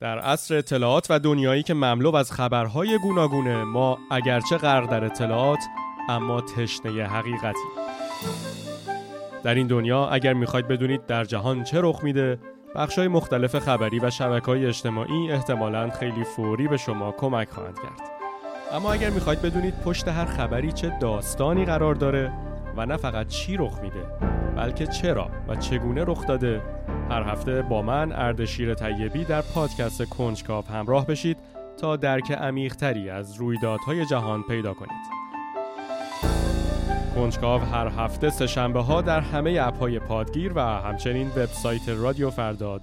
در عصر اطلاعات و دنیایی که مملو از خبرهای گوناگونه ما اگرچه غرق در اطلاعات اما تشنه حقیقتی. در این دنیا اگر می‌خواید بدونید در جهان چه رخ میده بخشای مختلف خبری و شبکه های اجتماعی احتمالاً خیلی فوری به شما کمک خواهند کرد. اما اگر می‌خواید بدونید پشت هر خبری چه داستانی قرار داره و نه فقط چی رخ میده بلکه چرا و چگونه رخ داده هر هفته با من اردشیر طیبی در پادکست کنجکاو همراه بشید تا درک عمیقتری از رویدادهای جهان پیدا کنید کنجکاو هر هفته سه در همه اپ های پادگیر و همچنین وبسایت رادیو فردا.